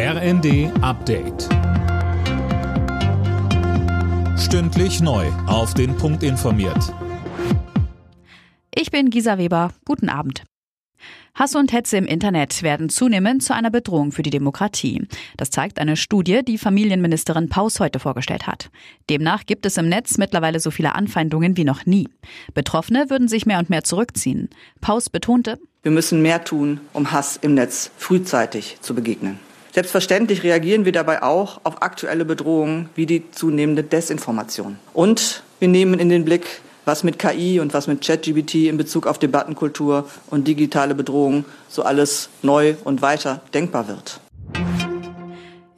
RND Update. Stündlich neu. Auf den Punkt informiert. Ich bin Gisa Weber. Guten Abend. Hass und Hetze im Internet werden zunehmend zu einer Bedrohung für die Demokratie. Das zeigt eine Studie, die Familienministerin Paus heute vorgestellt hat. Demnach gibt es im Netz mittlerweile so viele Anfeindungen wie noch nie. Betroffene würden sich mehr und mehr zurückziehen. Paus betonte, wir müssen mehr tun, um Hass im Netz frühzeitig zu begegnen. Selbstverständlich reagieren wir dabei auch auf aktuelle Bedrohungen wie die zunehmende Desinformation. Und wir nehmen in den Blick, was mit KI und was mit ChatGBT in Bezug auf Debattenkultur und digitale Bedrohungen so alles neu und weiter denkbar wird.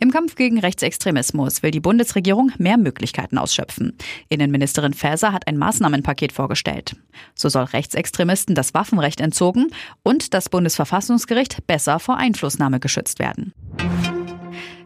Im Kampf gegen Rechtsextremismus will die Bundesregierung mehr Möglichkeiten ausschöpfen. Innenministerin Faeser hat ein Maßnahmenpaket vorgestellt. So soll Rechtsextremisten das Waffenrecht entzogen und das Bundesverfassungsgericht besser vor Einflussnahme geschützt werden.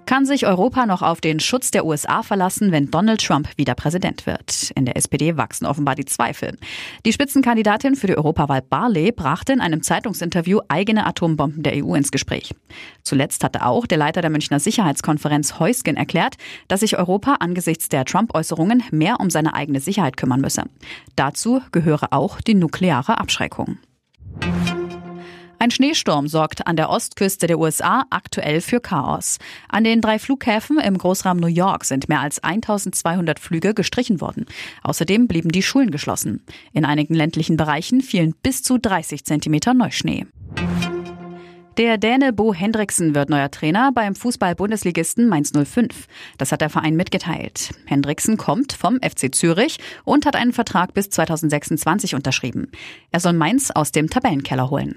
Kann sich Europa noch auf den Schutz der USA verlassen, wenn Donald Trump wieder Präsident wird? In der SPD wachsen offenbar die Zweifel. Die Spitzenkandidatin für die Europawahl Barley brachte in einem Zeitungsinterview eigene Atombomben der EU ins Gespräch. Zuletzt hatte auch der Leiter der Münchner Sicherheitskonferenz Heusgen erklärt, dass sich Europa angesichts der Trump-Äußerungen mehr um seine eigene Sicherheit kümmern müsse. Dazu gehöre auch die nukleare Abschreckung. Ein Schneesturm sorgt an der Ostküste der USA aktuell für Chaos. An den drei Flughäfen im Großraum New York sind mehr als 1200 Flüge gestrichen worden. Außerdem blieben die Schulen geschlossen. In einigen ländlichen Bereichen fielen bis zu 30 Zentimeter Neuschnee. Der Däne Bo Hendriksen wird neuer Trainer beim Fußball-Bundesligisten Mainz 05. Das hat der Verein mitgeteilt. Hendriksen kommt vom FC Zürich und hat einen Vertrag bis 2026 unterschrieben. Er soll Mainz aus dem Tabellenkeller holen.